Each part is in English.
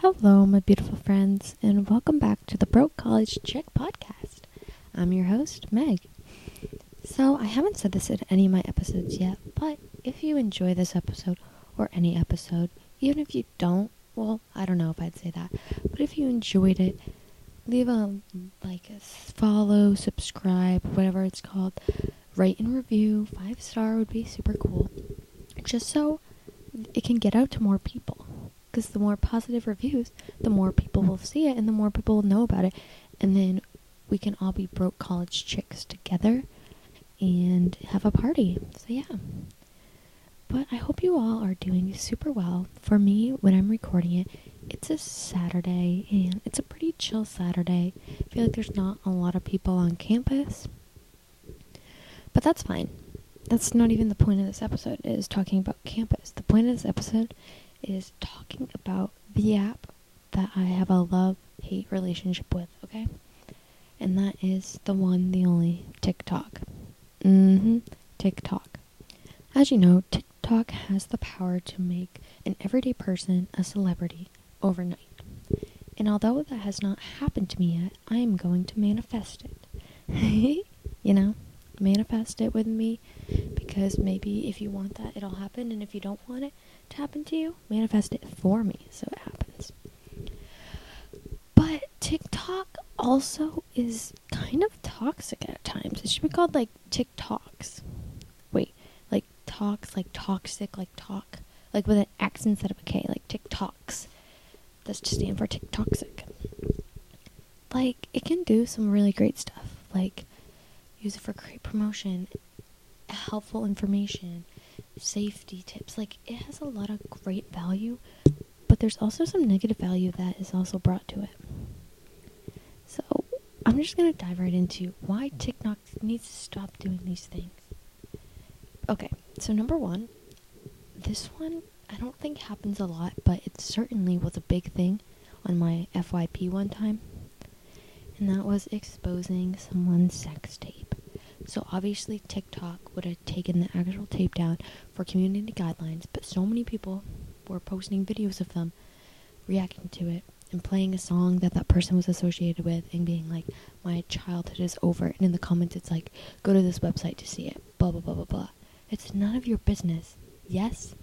Hello, my beautiful friends, and welcome back to the Broke College Chick podcast. I'm your host, Meg. So, I haven't said this in any of my episodes yet, but if you enjoy this episode or any episode, even if you don't, well, I don't know if I'd say that, but if you enjoyed it, leave a like a follow, subscribe, whatever it's called, rate and review. Five star would be super cool, just so it can get out to more people because the more positive reviews, the more people will see it and the more people will know about it. And then we can all be broke college chicks together and have a party. So, yeah. But I hope you all are doing super well. For me, when I'm recording it, it's a Saturday and it's a pretty chill Saturday. I feel like there's not a lot of people on campus. But that's fine. That's not even the point of this episode, is talking about campus. The point of this episode is talking about the app that I have a love hate relationship with, okay? And that is the one, the only TikTok. Mm hmm, TikTok. As you know, TikTok has the power to make an everyday person a celebrity overnight. And although that has not happened to me yet, I am going to manifest it. you know, manifest it with me because maybe if you want that, it'll happen, and if you don't want it, to happen to you, manifest it for me so it happens. But TikTok also is kind of toxic at times. It should be called like TikTox. Wait, like talks, like toxic, like talk, like with an X instead of a K, like TikTox. That's to stand for TikToxic. Like it can do some really great stuff, like use it for great promotion, helpful information, safety tips. Like it has a lot of great value, but there's also some negative value that is also brought to it. So I'm just gonna dive right into why TikTok needs to stop doing these things. Okay, so number one, this one I don't think happens a lot, but it certainly was a big thing on my FYP one time. And that was exposing someone's sex tape. So obviously TikTok would have taken the actual tape down for community guidelines, but so many people were posting videos of them reacting to it and playing a song that that person was associated with and being like, my childhood is over. And in the comments, it's like, go to this website to see it. Blah, blah, blah, blah, blah. It's none of your business. Yes,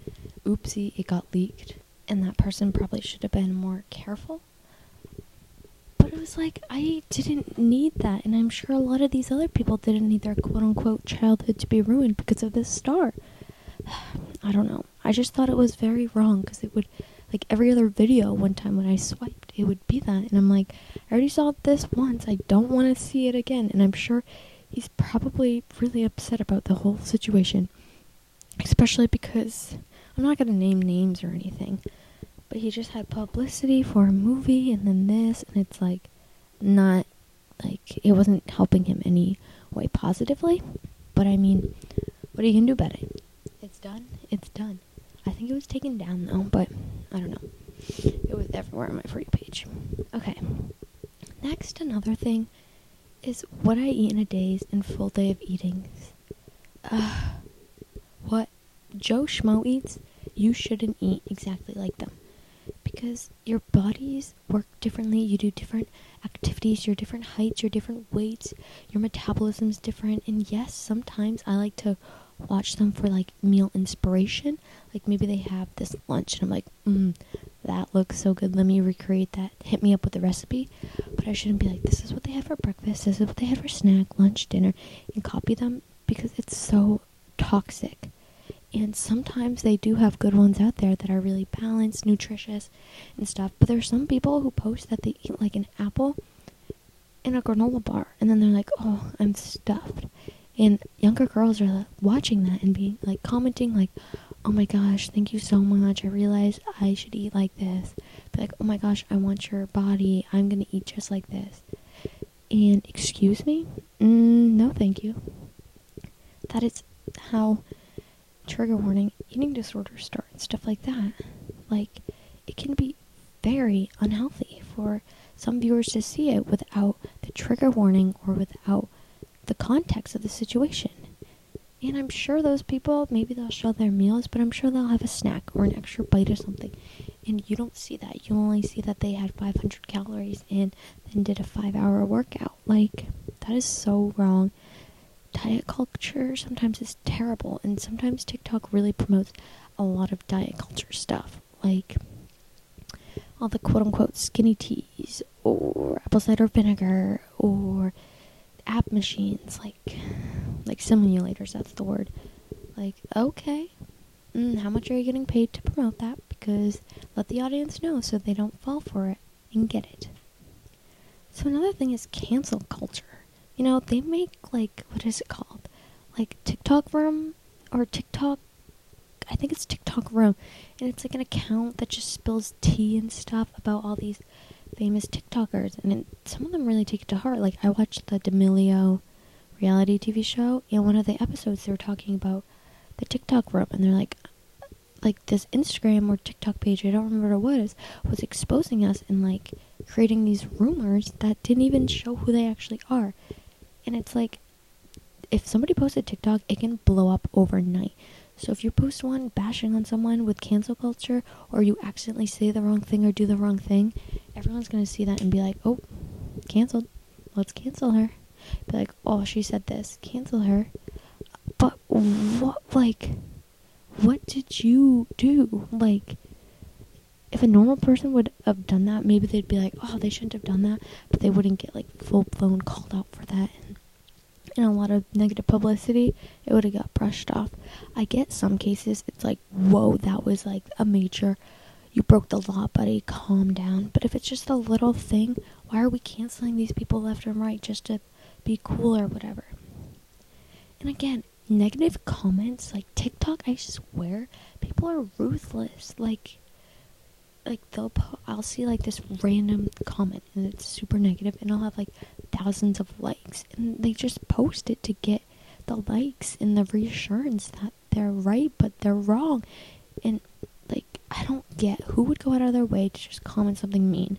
oopsie, it got leaked. And that person probably should have been more careful was like I didn't need that, and I'm sure a lot of these other people didn't need their quote unquote childhood to be ruined because of this star. I don't know. I just thought it was very wrong because it would, like every other video, one time when I swiped, it would be that, and I'm like, I already saw this once. I don't want to see it again, and I'm sure he's probably really upset about the whole situation, especially because I'm not gonna name names or anything but he just had publicity for a movie and then this and it's like not like it wasn't helping him any way positively but i mean what are you gonna do about it? It's done. It's done. I think it was taken down though but i don't know. It was everywhere on my free page. Okay. Next another thing is what i eat in a day's and full day of eatings uh, what joe schmo eats you shouldn't eat exactly like them because your bodies work differently. You do different activities, your different heights, your different weights, your metabolism's different. And yes, sometimes I like to watch them for like meal inspiration. Like maybe they have this lunch and I'm like, mm, that looks so good. Let me recreate that. Hit me up with the recipe. But I shouldn't be like, this is what they had for breakfast, this is what they had for snack, lunch, dinner, and copy them because it's so toxic. And sometimes they do have good ones out there that are really balanced, nutritious, and stuff. But there's some people who post that they eat like an apple in a granola bar, and then they're like, "Oh, I'm stuffed." And younger girls are watching that and being like commenting like, "Oh my gosh, thank you so much. I realized I should eat like this." Be like, "Oh my gosh, I want your body. I'm gonna eat just like this." And excuse me, mm, no, thank you. That is how trigger warning, eating disorders start, stuff like that. Like, it can be very unhealthy for some viewers to see it without the trigger warning or without the context of the situation. And I'm sure those people, maybe they'll show their meals, but I'm sure they'll have a snack or an extra bite or something. And you don't see that. You only see that they had 500 calories and then did a five hour workout. Like, that is so wrong. Diet culture sometimes is terrible, and sometimes TikTok really promotes a lot of diet culture stuff. Like, all the quote unquote skinny teas or apple cider vinegar or app machines like like simulators that's the word. Like okay mm, how much are you getting paid to promote that? Because let the audience know so they don't fall for it and get it. So another thing is cancel culture you know they make like what is it called? Like tiktok room or tiktok I think it's TikTok Room, and it's like an account that just spills tea and stuff about all these famous TikTokers, and it, some of them really take it to heart. Like I watched the D'Amelio reality TV show, and one of the episodes they were talking about the TikTok Room, and they're like, like this Instagram or TikTok page, I don't remember what it was, was exposing us and like creating these rumors that didn't even show who they actually are, and it's like. If somebody posts a TikTok, it can blow up overnight. So if you post one bashing on someone with cancel culture, or you accidentally say the wrong thing or do the wrong thing, everyone's gonna see that and be like, "Oh, canceled. Let's cancel her." Be like, "Oh, she said this. Cancel her." But what, like, what did you do? Like, if a normal person would have done that, maybe they'd be like, "Oh, they shouldn't have done that," but they wouldn't get like full blown called out for that. And a lot of negative publicity, it would have got brushed off. I get some cases, it's like, whoa, that was like a major, you broke the law, buddy, calm down. But if it's just a little thing, why are we canceling these people left and right just to be cool or whatever? And again, negative comments, like TikTok, I swear, people are ruthless. Like, like they'll po- I'll see like this random comment and it's super negative and I'll have like thousands of likes and they just post it to get the likes and the reassurance that they're right but they're wrong and like I don't get who would go out of their way to just comment something mean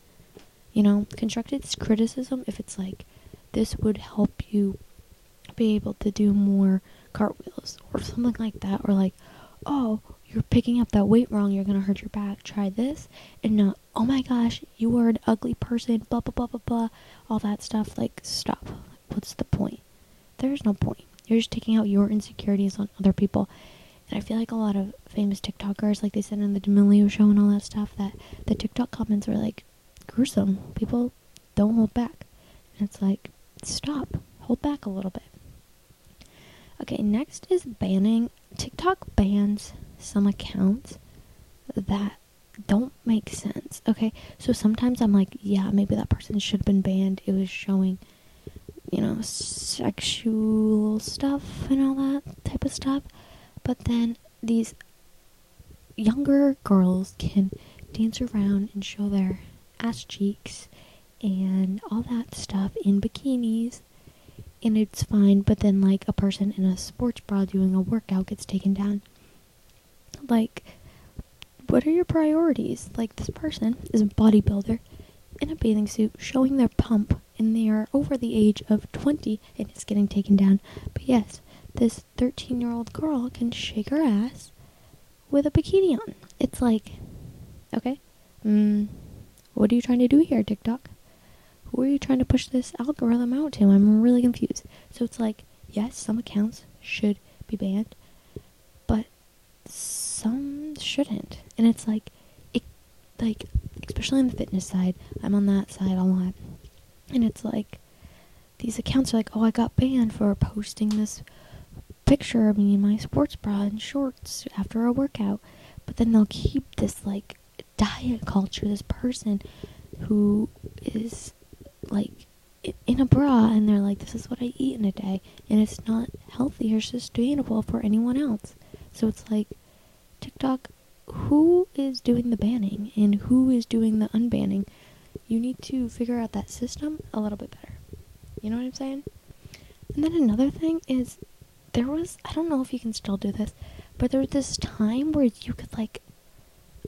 you know constructive criticism if it's like this would help you be able to do more cartwheels or something like that or like oh you're picking up that weight wrong, you're gonna hurt your back. Try this and not, oh my gosh, you are an ugly person, blah blah blah blah blah, all that stuff. Like, stop. What's the point? There's no point. You're just taking out your insecurities on other people. And I feel like a lot of famous TikTokers, like they said in the D'Amelio show and all that stuff, that the TikTok comments are like gruesome. People don't hold back. And it's like, stop. Hold back a little bit. Okay, next is banning. TikTok bans some accounts that don't make sense. Okay, so sometimes I'm like, yeah, maybe that person should have been banned. It was showing, you know, sexual stuff and all that type of stuff. But then these younger girls can dance around and show their ass cheeks and all that stuff in bikinis and it's fine but then like a person in a sports bra doing a workout gets taken down like, what are your priorities? Like, this person is a bodybuilder in a bathing suit showing their pump, and they are over the age of 20 and it's getting taken down. But yes, this 13 year old girl can shake her ass with a bikini on. It's like, okay, mm, what are you trying to do here, TikTok? Who are you trying to push this algorithm out to? I'm really confused. So it's like, yes, some accounts should be banned, but some shouldn't. And it's like, it, like, especially on the fitness side, I'm on that side a lot. And it's like, these accounts are like, oh, I got banned for posting this picture of me in my sports bra and shorts after a workout. But then they'll keep this, like, diet culture, this person who is, like, in a bra and they're like, this is what I eat in a day. And it's not healthy or sustainable for anyone else. So it's like, TikTok, who is doing the banning and who is doing the unbanning? You need to figure out that system a little bit better. You know what I'm saying? And then another thing is there was I don't know if you can still do this, but there was this time where you could like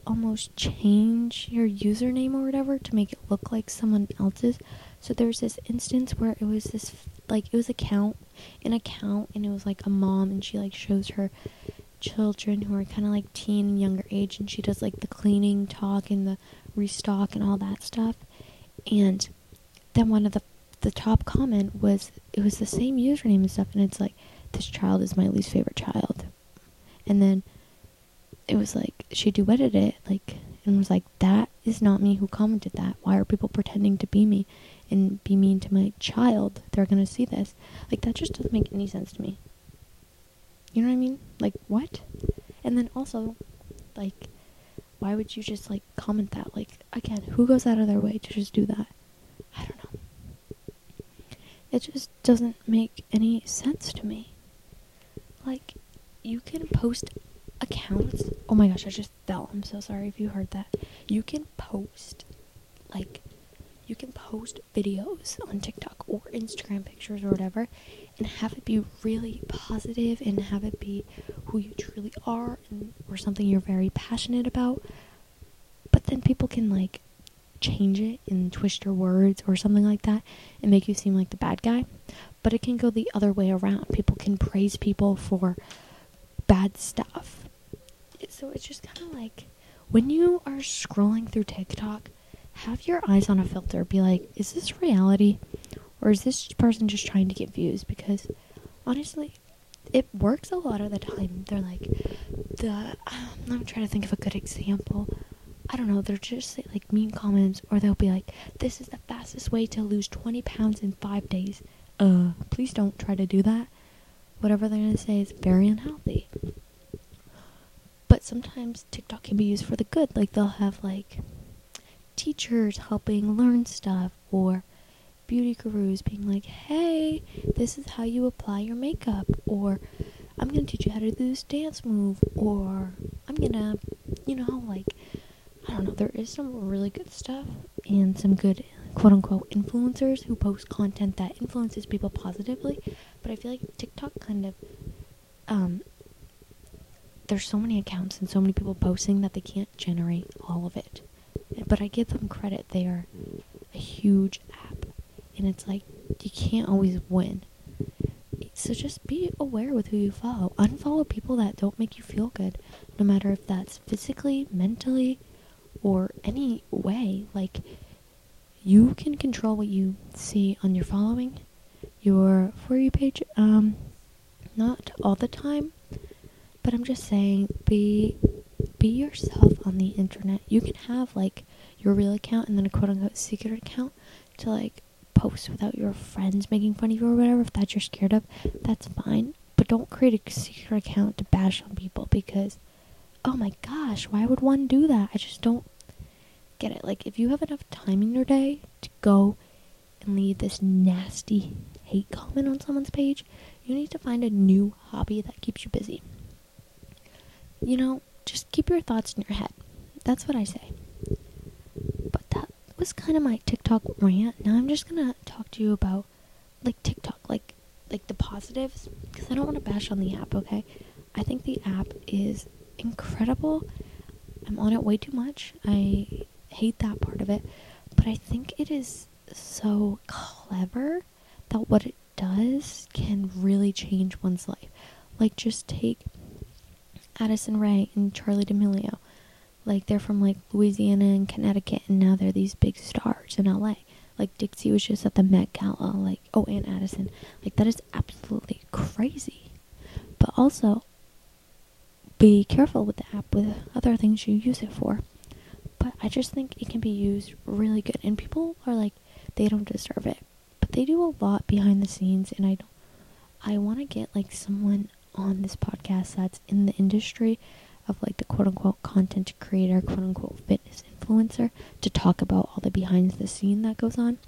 almost change your username or whatever to make it look like someone else's. So there was this instance where it was this like it was a count, an account, and it was like a mom, and she like shows her children who are kind of like teen and younger age, and she does like the cleaning talk and the restock and all that stuff. And then one of the the top comment was it was the same username and stuff, and it's like this child is my least favorite child. And then it was like she duetted it like and was like that is not me who commented that. Why are people pretending to be me and be mean to my child? They're to see this. Like that just doesn't make any sense to me. You know what I mean? Like what? And then also like why would you just like comment that? Like again, who goes out of their way to just do that? I don't know. It just doesn't make any sense to me. Like you can post accounts. Oh my gosh, I just fell. I'm so sorry if you heard that. You can post like you can post videos on TikTok or Instagram pictures or whatever and have it be really positive and have it be who you truly are and or something you're very passionate about. But then people can like change it and twist your words or something like that and make you seem like the bad guy. But it can go the other way around. People can praise people for bad stuff so it's just kind of like when you are scrolling through TikTok, have your eyes on a filter. Be like, is this reality? Or is this person just trying to get views? Because honestly, it works a lot of the time. They're like, the. Um, I'm trying to think of a good example. I don't know, they're just like mean comments, or they'll be like, this is the fastest way to lose 20 pounds in five days. Uh, please don't try to do that. Whatever they're gonna say is very unhealthy. But sometimes TikTok can be used for the good. Like they'll have like teachers helping learn stuff or beauty gurus being like, "Hey, this is how you apply your makeup," or "I'm gonna teach you how to do this dance move," or "I'm gonna," you know, like I don't know. There is some really good stuff and some good quote unquote influencers who post content that influences people positively. But I feel like TikTok kind of um, there's so many accounts and so many people posting that they can't generate all of it. But I give them credit. They are a huge. And it's like you can't always win. So just be aware with who you follow. Unfollow people that don't make you feel good, no matter if that's physically, mentally, or any way. Like you can control what you see on your following, your for you page. Um, not all the time, but I'm just saying, be be yourself on the internet. You can have like your real account and then a quote unquote secret account to like post without your friends making fun of you or whatever. If that's you're scared of, that's fine. But don't create a secret account to bash on people because, oh my gosh, why would one do that? I just don't get it. Like, if you have enough time in your day to go and leave this nasty hate comment on someone's page, you need to find a new hobby that keeps you busy you know, just keep your thoughts in your head. That's what I say. Was kind of my TikTok rant. Now I'm just gonna talk to you about like TikTok, like like the positives, because I don't want to bash on the app. Okay, I think the app is incredible. I'm on it way too much. I hate that part of it, but I think it is so clever that what it does can really change one's life. Like just take Addison Rae and Charli D'Amelio. Like they're from like Louisiana and Connecticut, and now they're these big stars in LA. Like Dixie was just at the Met Gala. Like oh, and Addison. Like that is absolutely crazy. But also, be careful with the app with other things you use it for. But I just think it can be used really good, and people are like they don't deserve it, but they do a lot behind the scenes, and I don't. I want to get like someone on this podcast that's in the industry of like the quote unquote content creator, quote unquote fitness influencer to talk about all the behind the scene that goes on.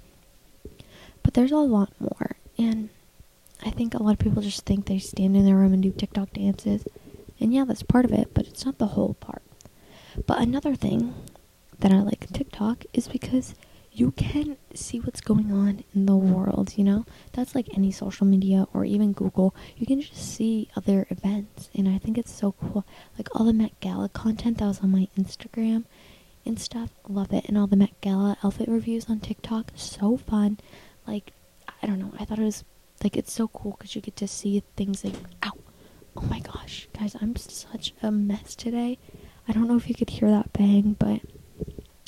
But there's a lot more. And I think a lot of people just think they stand in their room and do TikTok dances. And yeah, that's part of it, but it's not the whole part. But another thing that I like TikTok is because you can see what's going on in the world, you know? That's like any social media or even Google. You can just see other events, and I think it's so cool. Like all the Met Gala content that was on my Instagram and stuff, love it. And all the Met Gala outfit reviews on TikTok, so fun. Like, I don't know, I thought it was like it's so cool because you get to see things like ow oh my gosh guys i'm such a mess today i don't know if you could hear that bang but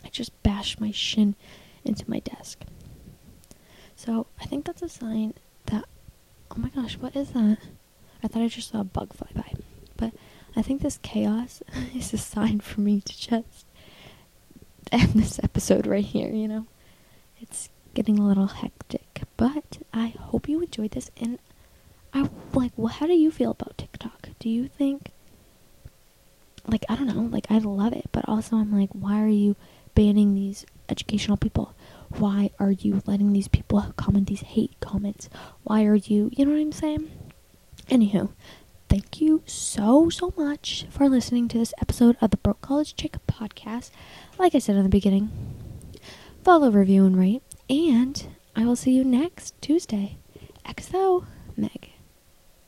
i just bashed my shin into my desk so i think that's a sign that oh my gosh what is that i thought i just saw a bug fly by but i think this chaos is a sign for me to just end this episode right here you know it's getting a little hectic but i hope you enjoyed this and I like. Well, how do you feel about TikTok? Do you think, like, I don't know, like, I love it, but also I'm like, why are you banning these educational people? Why are you letting these people comment these hate comments? Why are you, you know what I'm saying? Anywho, thank you so, so much for listening to this episode of the Broke College Chick podcast. Like I said in the beginning, follow, review, and rate, and I will see you next Tuesday. XO, Meg.